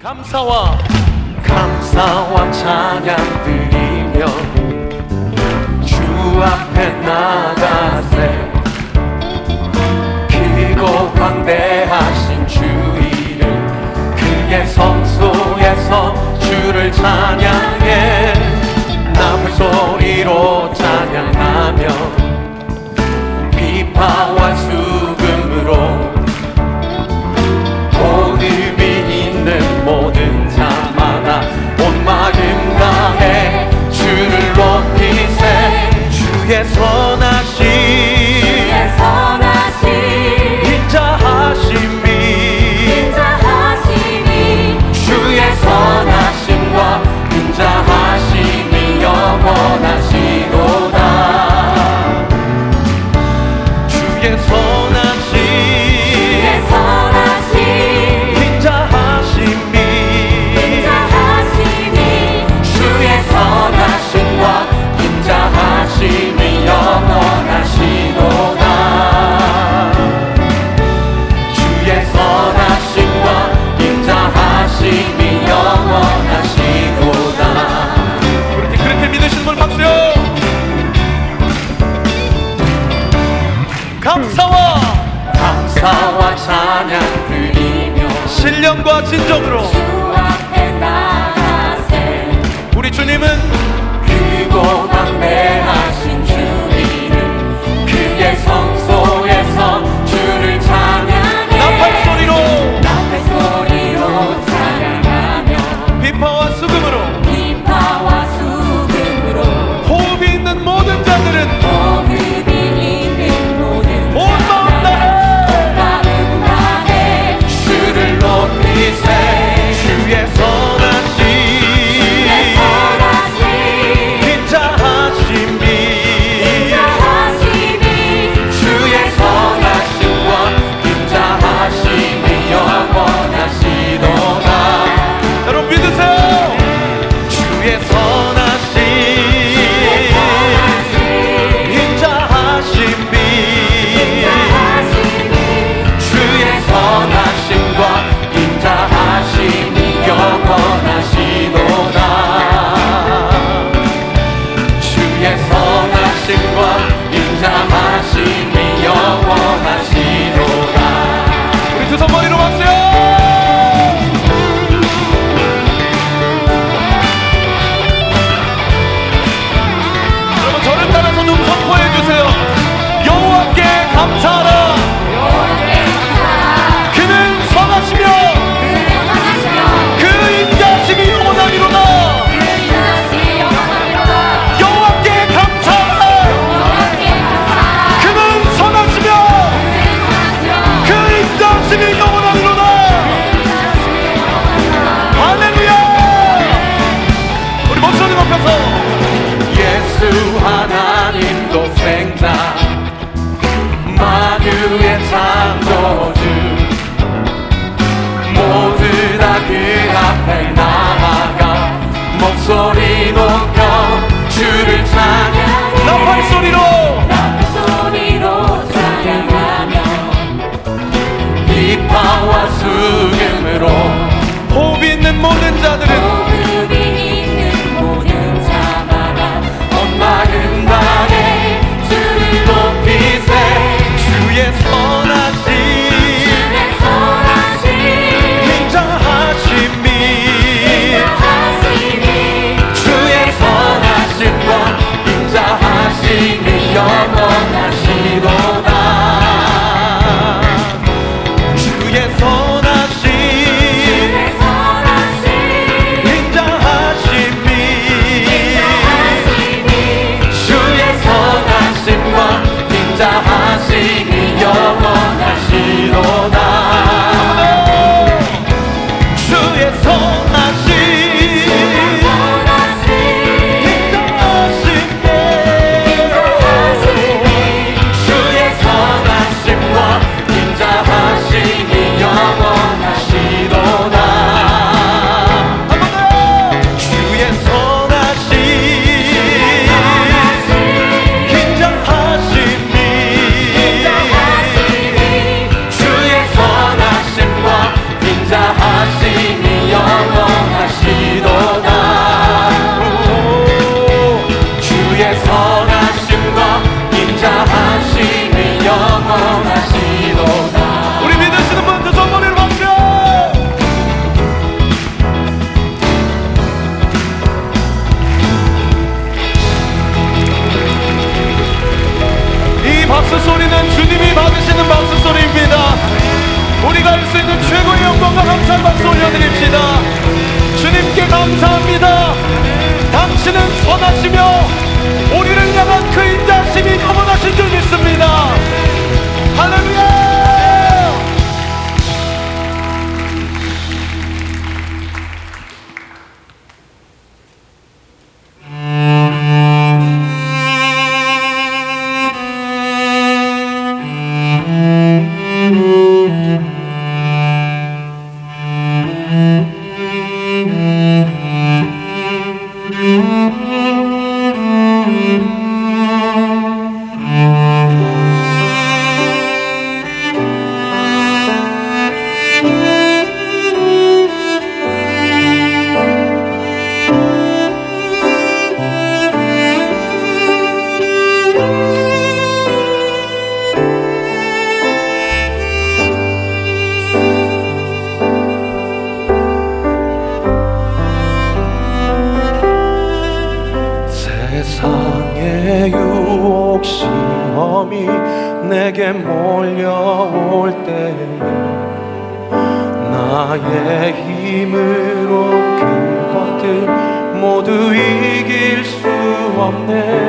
감사와 감사와 찬양 드리며 주 앞에 나가세 크고 광대하신 주 이름 그의 성소에서 주를 찬양해 남을 소리로 찬양하며 也错 신령과 진정으로. 우리 주님은 크고 담대하신 주님은 그게 성 없네.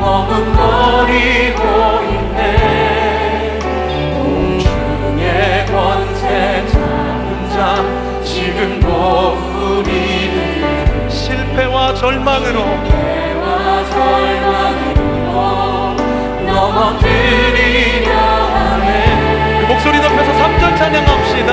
머뭇거리고 있네. 절망으로 실패와 절망으로 넘어뜨리려 하네. 목소리 높여서 3절 찬양합시다.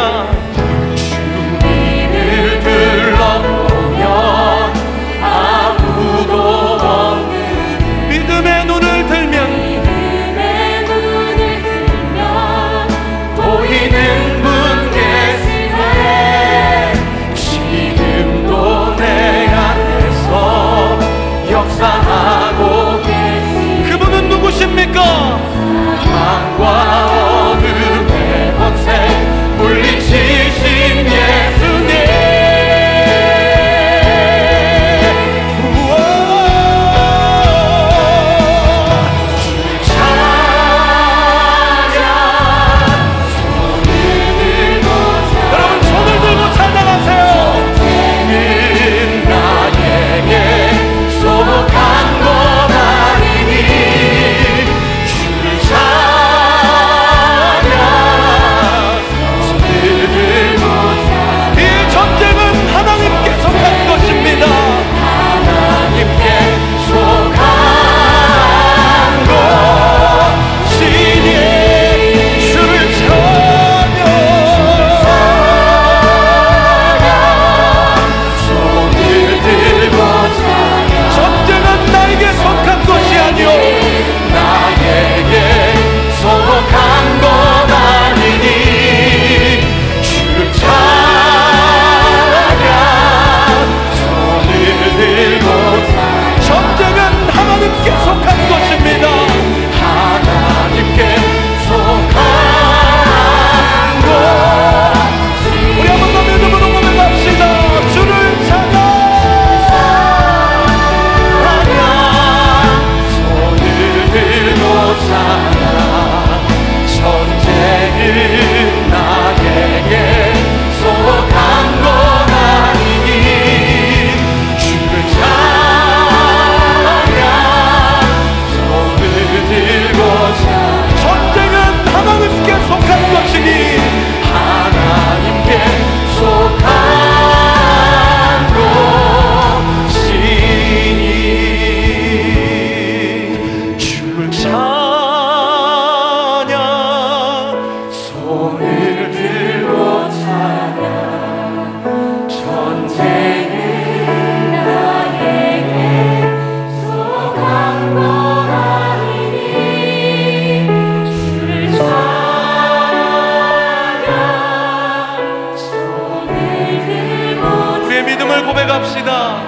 우리의 믿음을 고백합시다.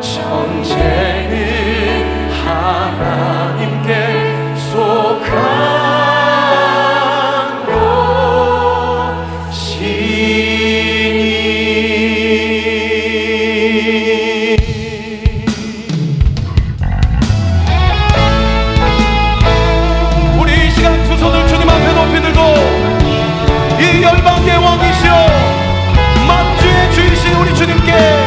전제는 하나님께 우리 주님께.